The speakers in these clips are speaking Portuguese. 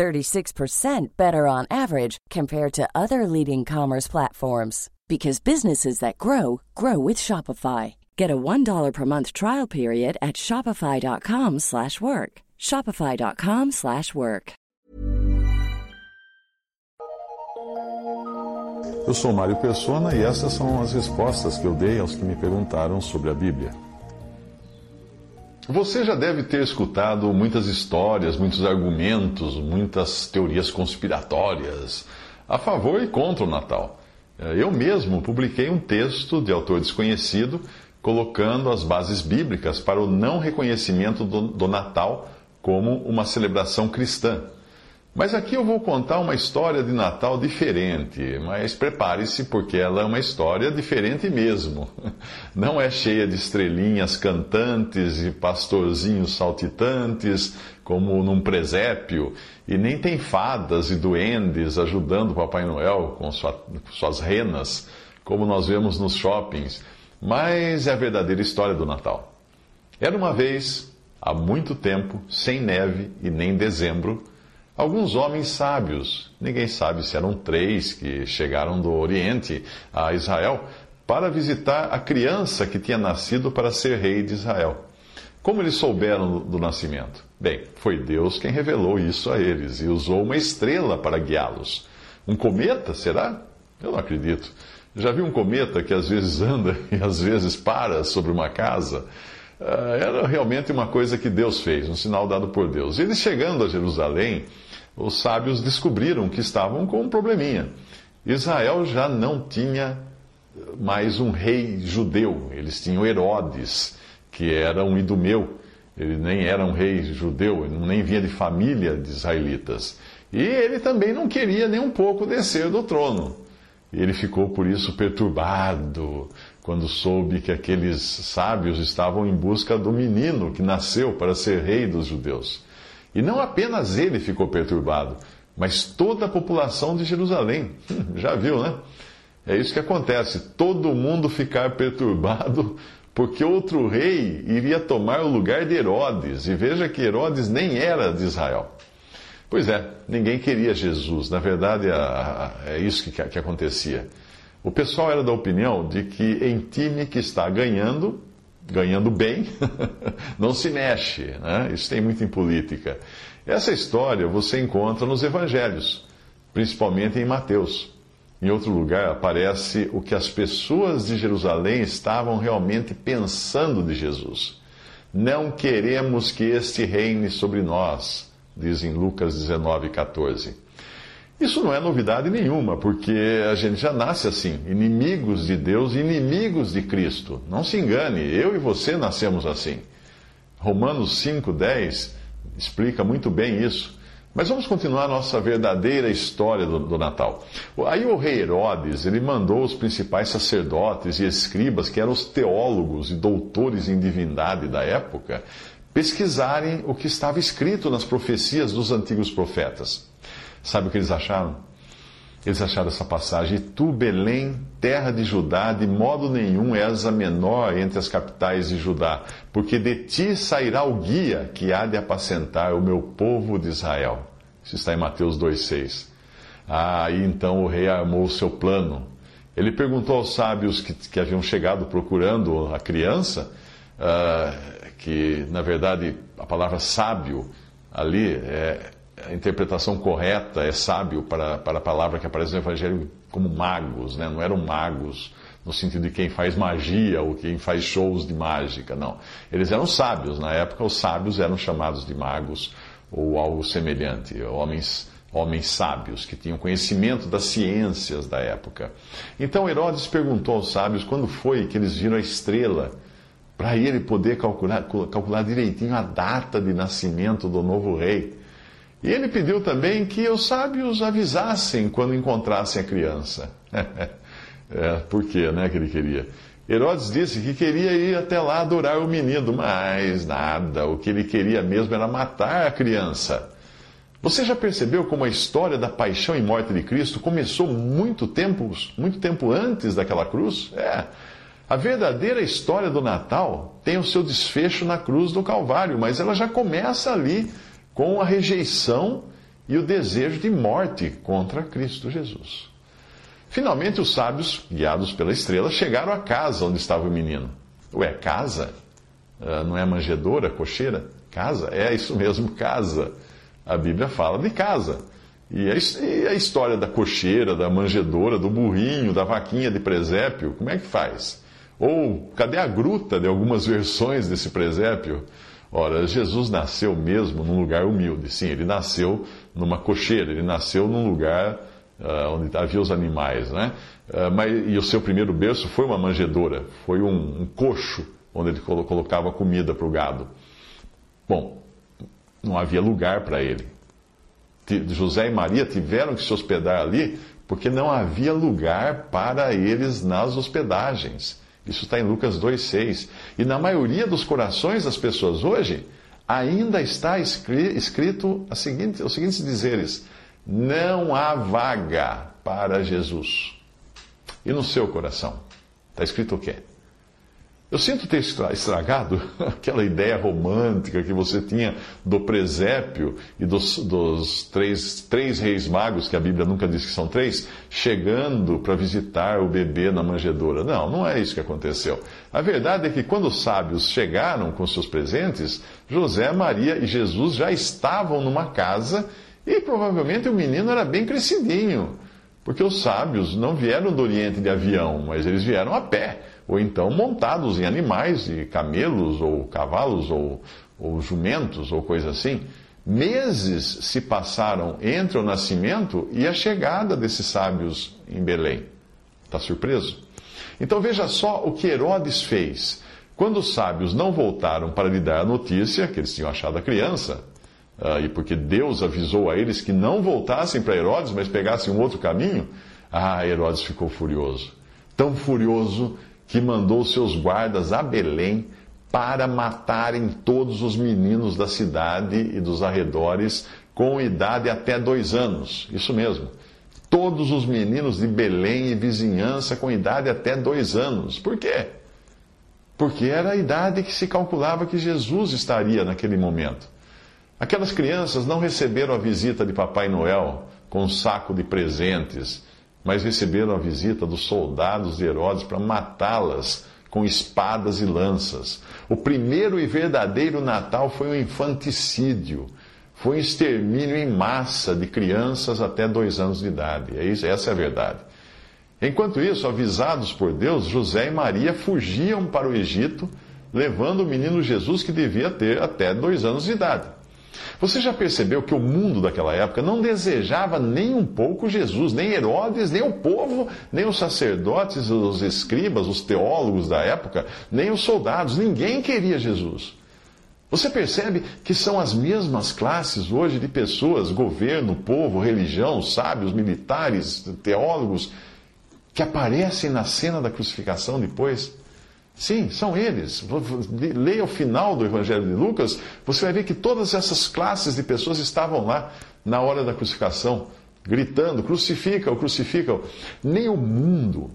36% better on average compared to other leading commerce platforms because businesses that grow grow with Shopify. Get a $1 per month trial period at shopify.com/work. shopify.com/work. Eu sou Mário Persona e essas são as respostas que eu dei aos que me perguntaram sobre a Bíblia. Você já deve ter escutado muitas histórias, muitos argumentos, muitas teorias conspiratórias a favor e contra o Natal. Eu mesmo publiquei um texto de autor desconhecido colocando as bases bíblicas para o não reconhecimento do, do Natal como uma celebração cristã. Mas aqui eu vou contar uma história de Natal diferente, mas prepare-se porque ela é uma história diferente mesmo. Não é cheia de estrelinhas cantantes e pastorzinhos saltitantes, como num presépio, e nem tem fadas e duendes ajudando Papai Noel com sua, suas renas, como nós vemos nos shoppings, mas é a verdadeira história do Natal. Era uma vez, há muito tempo, sem neve e nem dezembro, alguns homens sábios, ninguém sabe se eram três que chegaram do Oriente a Israel, para visitar a criança que tinha nascido para ser rei de Israel. Como eles souberam do nascimento? Bem, foi Deus quem revelou isso a eles e usou uma estrela para guiá-los. Um cometa, será? Eu não acredito. Já vi um cometa que às vezes anda e às vezes para sobre uma casa? Ah, era realmente uma coisa que Deus fez, um sinal dado por Deus. Eles chegando a Jerusalém, os sábios descobriram que estavam com um probleminha. Israel já não tinha mais um rei judeu, eles tinham Herodes, que era um idumeu ele nem era um rei judeu, nem vinha de família de israelitas. E ele também não queria nem um pouco descer do trono. Ele ficou por isso perturbado quando soube que aqueles sábios estavam em busca do menino que nasceu para ser rei dos judeus. E não apenas ele ficou perturbado, mas toda a população de Jerusalém. Já viu, né? É isso que acontece. Todo mundo ficar perturbado porque outro rei iria tomar o lugar de Herodes. E veja que Herodes nem era de Israel. Pois é, ninguém queria Jesus. Na verdade, é isso que, acontecia. O pessoal era da opinião de que em time que está ganhando, ganhando bem, não se mexe. Né? Isso tem muito em política. Essa história você encontra nos evangelhos, principalmente em Mateus. Em outro lugar, aparece o que as pessoas de Jerusalém estavam realmente pensando de Jesus. Não queremos que este reine sobre nós, diz em Lucas 19, 14. Isso não é novidade nenhuma, porque a gente já nasce assim, inimigos de Deus inimigos de Cristo. Não se engane, eu e você nascemos assim. Romanos 5, 10 explica muito bem isso. Mas vamos continuar nossa verdadeira história do, do, Natal. Aí o rei Herodes, ele mandou os principais sacerdotes e escribas, que eram os teólogos e doutores em divindade da época, pesquisarem o que estava escrito nas profecias dos antigos profetas. Sabe o que eles acharam? Eles acharam essa passagem: E tu, Belém, terra de Judá, de modo nenhum és a menor entre as capitais de Judá, porque de ti sairá o guia que há de apacentar o meu povo de Israel. Isso está em Mateus 2,6. Aí então o rei armou o seu plano. Ele perguntou aos sábios que, que haviam chegado procurando a criança, uh, que na verdade a palavra sábio ali é a interpretação correta é sábio para, para a palavra que aparece no Evangelho como magos, né? não eram magos no sentido de quem faz magia ou quem faz shows de mágica, não. Eles eram sábios, na época os sábios eram chamados de magos ou algo semelhante, homens, homens sábios que tinham conhecimento das ciências da época. Então Herodes perguntou aos sábios quando foi que eles viram a estrela para ele poder calcular, calcular direitinho a data de nascimento do novo rei. E ele pediu também que os sábios avisassem quando encontrassem a criança. é, por quê, né, que ele queria? Herodes disse que queria ir até lá adorar o menino, mas nada, o que ele queria mesmo era matar a criança. Você já percebeu como a história da paixão e morte de Cristo começou muito tempo, muito tempo antes daquela cruz? É. A verdadeira história do Natal tem o seu desfecho na cruz do Calvário, mas ela já começa ali com a rejeição e o desejo de morte contra Cristo Jesus. Finalmente, os sábios, guiados pela estrela, chegaram à casa onde estava o menino. Ué, casa? Uh, não é manjedoura, cocheira? Casa? É isso mesmo, casa. A Bíblia fala de casa. E a, e a história da cocheira, da manjedoura, do burrinho, da vaquinha de presépio, como é que faz? Ou cadê a gruta de algumas versões desse presépio? Ora, Jesus nasceu mesmo num lugar humilde. Sim, ele nasceu numa cocheira, ele nasceu num lugar uh, onde havia os animais, né? Uh, mas, e o seu primeiro berço foi uma manjedoura, foi um, um coxo onde ele colocava comida para o gado. Bom, não havia lugar para ele. José e Maria tiveram que se hospedar ali porque não havia lugar para eles nas hospedagens. Isso está em Lucas 2,6. E na maioria dos corações das pessoas hoje, ainda está escrito seguinte, os seguintes dizeres: não há vaga para Jesus. E no seu coração? Está escrito o quê? Eu sinto ter estragado aquela ideia romântica que você tinha do presépio e dos, dos três, três reis magos, que a Bíblia nunca diz que são três, chegando para visitar o bebê na manjedoura. Não, não é isso que aconteceu. A verdade é que quando os sábios chegaram com seus presentes, José, Maria e Jesus já estavam numa casa e provavelmente o menino era bem crescidinho, porque os sábios não vieram do Oriente de avião, mas eles vieram a pé, ou então montados em animais, de camelos, ou cavalos, ou, ou jumentos, ou coisa assim. Meses se passaram entre o nascimento e a chegada desses sábios em Belém. Está surpreso? Então veja só o que Herodes fez. Quando os sábios não voltaram para lhe dar a notícia que eles tinham achado a criança, uh, e porque Deus avisou a eles que não voltassem para Herodes, mas pegassem um outro caminho, ah, Herodes ficou furioso. Tão furioso que mandou seus guardas a Belém para matarem todos os meninos da cidade e dos arredores com idade até dois anos. Isso mesmo. Todos os meninos de Belém e vizinhança com idade até dois anos. Por quê? Porque era a idade que se calculava que Jesus estaria naquele momento. Aquelas crianças não receberam a visita de Papai Noel com um saco de presentes, mas receberam a visita dos soldados de Herodes para matá-las com espadas e lanças. O primeiro e verdadeiro Natal foi um infanticídio. Foi um extermínio em massa de crianças até dois anos de idade. É isso, essa é a verdade. Enquanto isso, avisados por Deus, José e Maria fugiam para o Egito, levando o menino Jesus que devia ter até dois anos de idade. Você já percebeu que o mundo daquela época não desejava nem um pouco Jesus, nem Herodes, nem o povo, nem os sacerdotes, os escribas, os teólogos da época, nem os soldados, ninguém queria Jesus. Você percebe que são as mesmas classes hoje de pessoas, governo, povo, religião, sábios, militares, teólogos, que aparecem na cena da crucificação depois? Sim, são eles. Leia o final do Evangelho de Lucas, você vai ver que todas essas classes de pessoas estavam lá na hora da crucificação, gritando: crucifica-o, crucifica-o. Nem o mundo,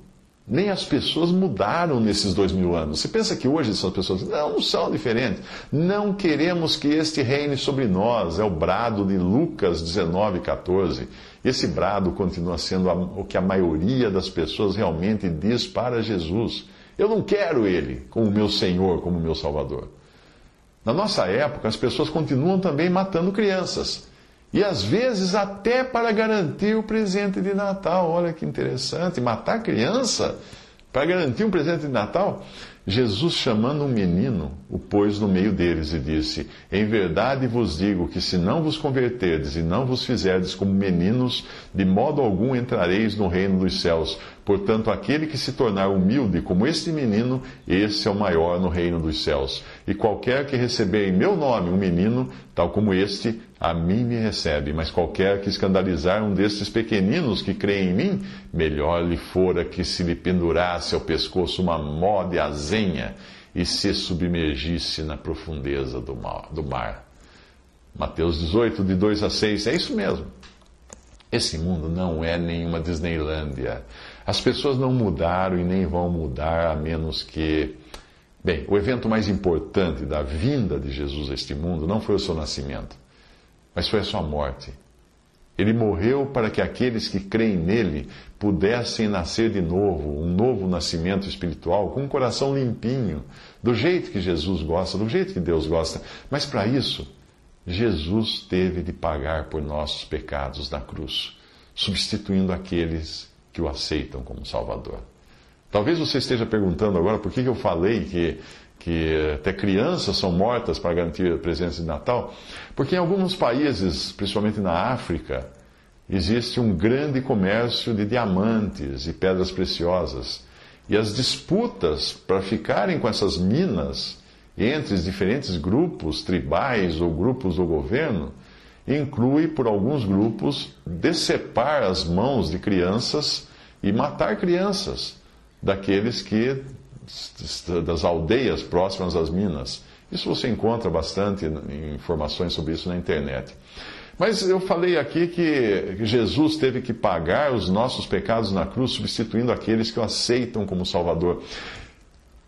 nem as pessoas mudaram nesses dois mil anos. Você pensa que hoje são pessoas. Não, não são diferentes. Não queremos que este reine sobre nós. É o brado de Lucas 19, 14. Esse brado continua sendo o que a maioria das pessoas realmente diz para Jesus. Eu não quero Ele como meu Senhor, como meu Salvador. Na nossa época, as pessoas continuam também matando crianças. E às vezes até para garantir o presente de Natal. Olha que interessante, matar criança para garantir um presente de Natal. Jesus, chamando um menino, o pôs no meio deles e disse: Em verdade vos digo que se não vos converterdes e não vos fizerdes como meninos, de modo algum entrareis no reino dos céus. Portanto, aquele que se tornar humilde como este menino, esse é o maior no reino dos céus. E qualquer que receber em meu nome um menino, tal como este, a mim me recebe, mas qualquer que escandalizar um destes pequeninos que creem em mim, melhor lhe fora que se lhe pendurasse ao pescoço uma mó de azenha e se submergisse na profundeza do mar. Mateus 18, de 2 a 6, é isso mesmo. Esse mundo não é nenhuma Disneylândia. As pessoas não mudaram e nem vão mudar a menos que. Bem, o evento mais importante da vinda de Jesus a este mundo não foi o seu nascimento mas foi a sua morte. Ele morreu para que aqueles que creem nele pudessem nascer de novo, um novo nascimento espiritual, com um coração limpinho, do jeito que Jesus gosta, do jeito que Deus gosta. Mas para isso, Jesus teve de pagar por nossos pecados na cruz, substituindo aqueles que o aceitam como Salvador. Talvez você esteja perguntando agora por que eu falei que que até crianças são mortas para garantir a presença de Natal, porque em alguns países, principalmente na África, existe um grande comércio de diamantes e pedras preciosas. E as disputas para ficarem com essas minas entre os diferentes grupos tribais ou grupos do governo inclui, por alguns grupos, decepar as mãos de crianças e matar crianças daqueles que das aldeias próximas às minas. Isso você encontra bastante informações sobre isso na internet. Mas eu falei aqui que Jesus teve que pagar os nossos pecados na cruz, substituindo aqueles que o aceitam como Salvador.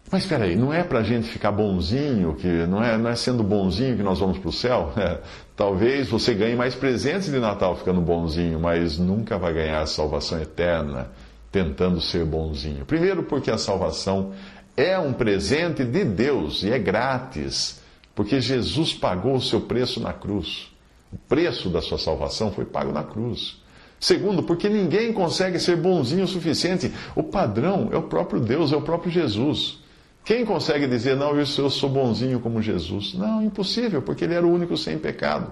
Mas espera aí, não é para a gente ficar bonzinho, que não é, não é sendo bonzinho que nós vamos para o céu? É, talvez você ganhe mais presentes de Natal ficando bonzinho, mas nunca vai ganhar a salvação eterna tentando ser bonzinho. Primeiro, porque a salvação é um presente de Deus e é grátis, porque Jesus pagou o seu preço na cruz. O preço da sua salvação foi pago na cruz. Segundo, porque ninguém consegue ser bonzinho o suficiente. O padrão é o próprio Deus, é o próprio Jesus. Quem consegue dizer, não, eu sou bonzinho como Jesus? Não, impossível, porque ele era o único sem pecado.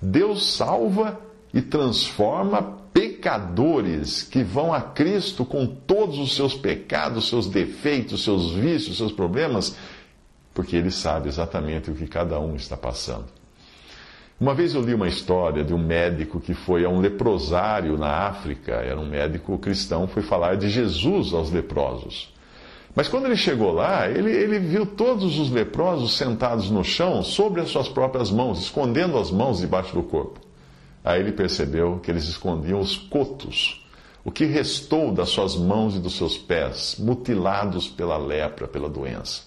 Deus salva e transforma pecadores que vão a Cristo com todos os seus pecados, seus defeitos, seus vícios, seus problemas, porque ele sabe exatamente o que cada um está passando. Uma vez eu li uma história de um médico que foi a um leprosário na África, era um médico cristão, foi falar de Jesus aos leprosos. Mas quando ele chegou lá, ele, ele viu todos os leprosos sentados no chão sobre as suas próprias mãos, escondendo as mãos debaixo do corpo. Aí ele percebeu que eles escondiam os cotos, o que restou das suas mãos e dos seus pés, mutilados pela lepra, pela doença.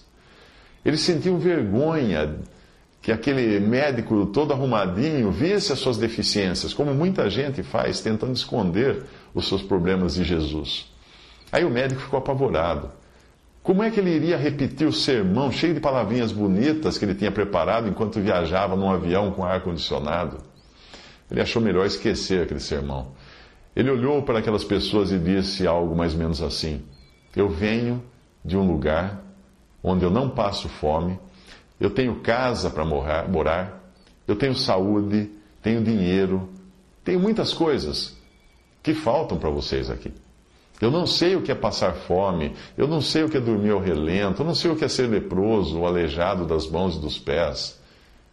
Eles sentiam vergonha que aquele médico todo arrumadinho visse as suas deficiências, como muita gente faz, tentando esconder os seus problemas de Jesus. Aí o médico ficou apavorado. Como é que ele iria repetir o sermão cheio de palavrinhas bonitas que ele tinha preparado enquanto viajava num avião com ar-condicionado? Ele achou melhor esquecer aquele sermão. Ele olhou para aquelas pessoas e disse algo mais ou menos assim: Eu venho de um lugar onde eu não passo fome, eu tenho casa para morar, eu tenho saúde, tenho dinheiro, tenho muitas coisas que faltam para vocês aqui. Eu não sei o que é passar fome, eu não sei o que é dormir ao relento, eu não sei o que é ser leproso ou aleijado das mãos e dos pés.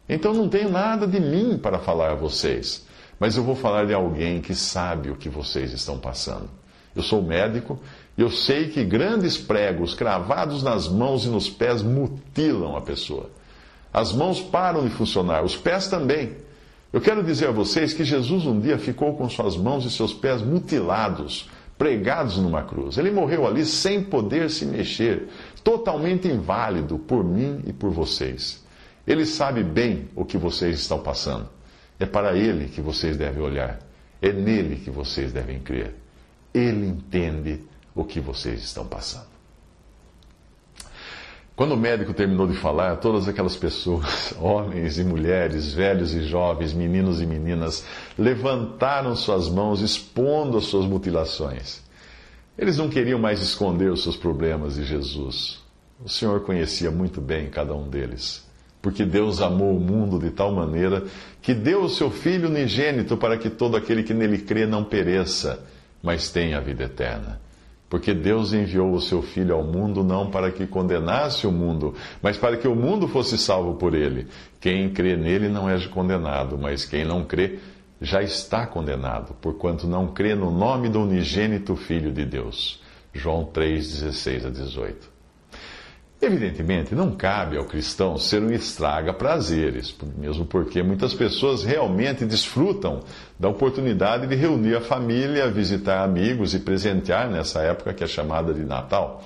Então não tenho nada de mim para falar a vocês, mas eu vou falar de alguém que sabe o que vocês estão passando. Eu sou médico e eu sei que grandes pregos cravados nas mãos e nos pés mutilam a pessoa. As mãos param de funcionar, os pés também. Eu quero dizer a vocês que Jesus um dia ficou com suas mãos e seus pés mutilados, pregados numa cruz. Ele morreu ali sem poder se mexer, totalmente inválido por mim e por vocês. Ele sabe bem o que vocês estão passando. É para Ele que vocês devem olhar. É nele que vocês devem crer. Ele entende o que vocês estão passando. Quando o médico terminou de falar, todas aquelas pessoas, homens e mulheres, velhos e jovens, meninos e meninas, levantaram suas mãos expondo as suas mutilações. Eles não queriam mais esconder os seus problemas de Jesus. O Senhor conhecia muito bem cada um deles porque Deus amou o mundo de tal maneira que deu o seu Filho unigênito para que todo aquele que nele crê não pereça, mas tenha a vida eterna. Porque Deus enviou o seu Filho ao mundo não para que condenasse o mundo, mas para que o mundo fosse salvo por ele. Quem crê nele não é condenado, mas quem não crê já está condenado, porquanto não crê no nome do unigênito Filho de Deus. João 3, 16 a 18. Evidentemente, não cabe ao cristão ser um estraga prazeres, mesmo porque muitas pessoas realmente desfrutam da oportunidade de reunir a família, visitar amigos e presentear nessa época que é chamada de Natal.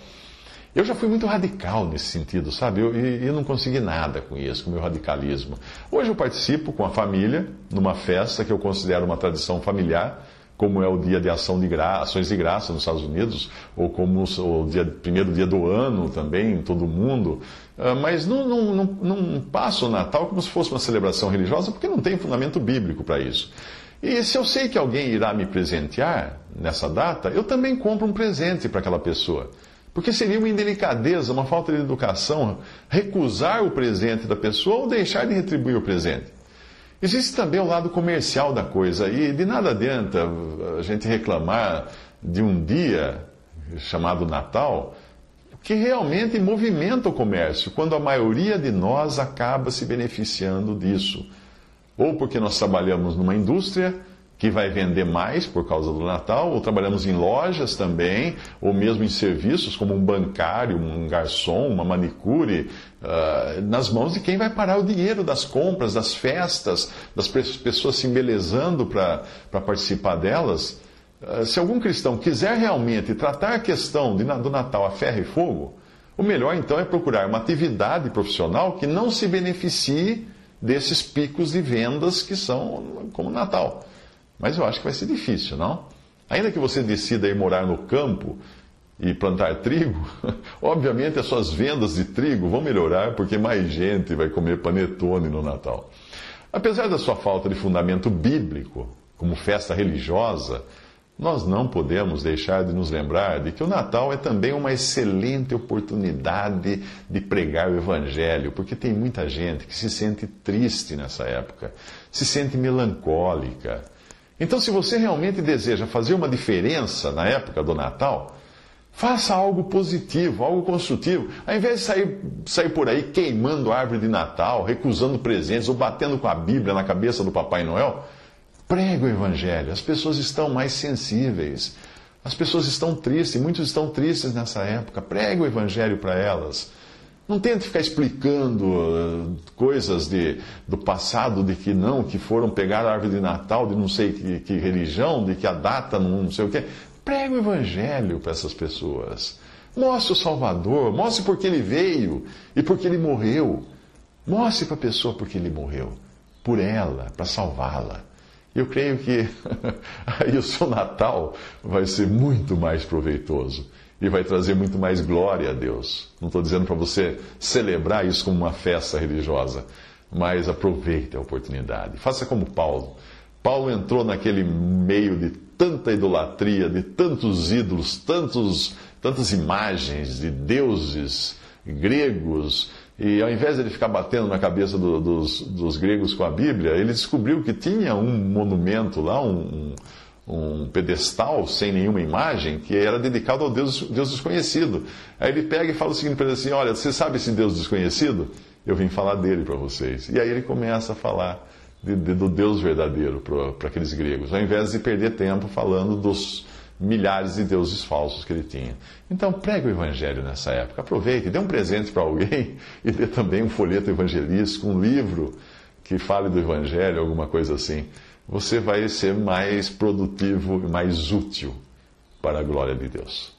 Eu já fui muito radical nesse sentido, sabe? Eu, eu não consegui nada com isso, com o meu radicalismo. Hoje eu participo com a família numa festa que eu considero uma tradição familiar como é o dia de ação de ações de graça nos Estados Unidos, ou como o dia, primeiro dia do ano também em todo mundo. Ah, mas não, não, não, não passa o Natal como se fosse uma celebração religiosa, porque não tem fundamento bíblico para isso. E se eu sei que alguém irá me presentear nessa data, eu também compro um presente para aquela pessoa. Porque seria uma indelicadeza, uma falta de educação, recusar o presente da pessoa ou deixar de retribuir o presente. Existe também o lado comercial da coisa, e de nada adianta a gente reclamar de um dia chamado Natal, que realmente movimenta o comércio, quando a maioria de nós acaba se beneficiando disso. Ou porque nós trabalhamos numa indústria que vai vender mais por causa do Natal, ou trabalhamos em lojas também, ou mesmo em serviços como um bancário, um garçom, uma manicure, uh, nas mãos de quem vai parar o dinheiro das compras, das festas, das pessoas se embelezando para participar delas. Uh, se algum cristão quiser realmente tratar a questão de, do Natal a ferro e fogo, o melhor então é procurar uma atividade profissional que não se beneficie desses picos de vendas que são como Natal. Mas eu acho que vai ser difícil, não? Ainda que você decida ir morar no campo e plantar trigo, obviamente as suas vendas de trigo vão melhorar porque mais gente vai comer panetone no Natal. Apesar da sua falta de fundamento bíblico, como festa religiosa, nós não podemos deixar de nos lembrar de que o Natal é também uma excelente oportunidade de pregar o Evangelho, porque tem muita gente que se sente triste nessa época, se sente melancólica então, se você realmente deseja fazer uma diferença na época do Natal, faça algo positivo, algo construtivo. Ao invés de sair, sair por aí queimando a árvore de Natal, recusando presentes ou batendo com a Bíblia na cabeça do Papai Noel, pregue o Evangelho. As pessoas estão mais sensíveis. As pessoas estão tristes, muitos estão tristes nessa época. Pregue o Evangelho para elas. Não tente ficar explicando uh, coisas de, do passado, de que não, que foram pegar a árvore de Natal de não sei que, que religião, de que a data não, não sei o quê. Pregue o Evangelho para essas pessoas. Mostre o Salvador, mostre por que ele veio e por que ele morreu. Mostre para a pessoa por que ele morreu. Por ela, para salvá-la. Eu creio que aí o seu Natal vai ser muito mais proveitoso e vai trazer muito mais glória a Deus. Não estou dizendo para você celebrar isso como uma festa religiosa, mas aproveite a oportunidade. Faça como Paulo. Paulo entrou naquele meio de tanta idolatria, de tantos ídolos, tantos, tantas imagens de deuses gregos, e ao invés de ele ficar batendo na cabeça do, dos, dos, gregos com a Bíblia, ele descobriu que tinha um monumento lá, um, um pedestal sem nenhuma imagem que era dedicado ao Deus, Deus desconhecido. Aí ele pega e fala o seguinte para ele assim: Olha, você sabe esse Deus desconhecido? Eu vim falar dele para vocês. E aí ele começa a falar de, de, do Deus verdadeiro para aqueles gregos, ao invés de perder tempo falando dos milhares de deuses falsos que ele tinha. Então pregue o evangelho nessa época. Aproveite, dê um presente para alguém e dê também um folheto evangelístico, um livro que fale do evangelho, alguma coisa assim você vai ser mais produtivo e mais útil para a glória de Deus.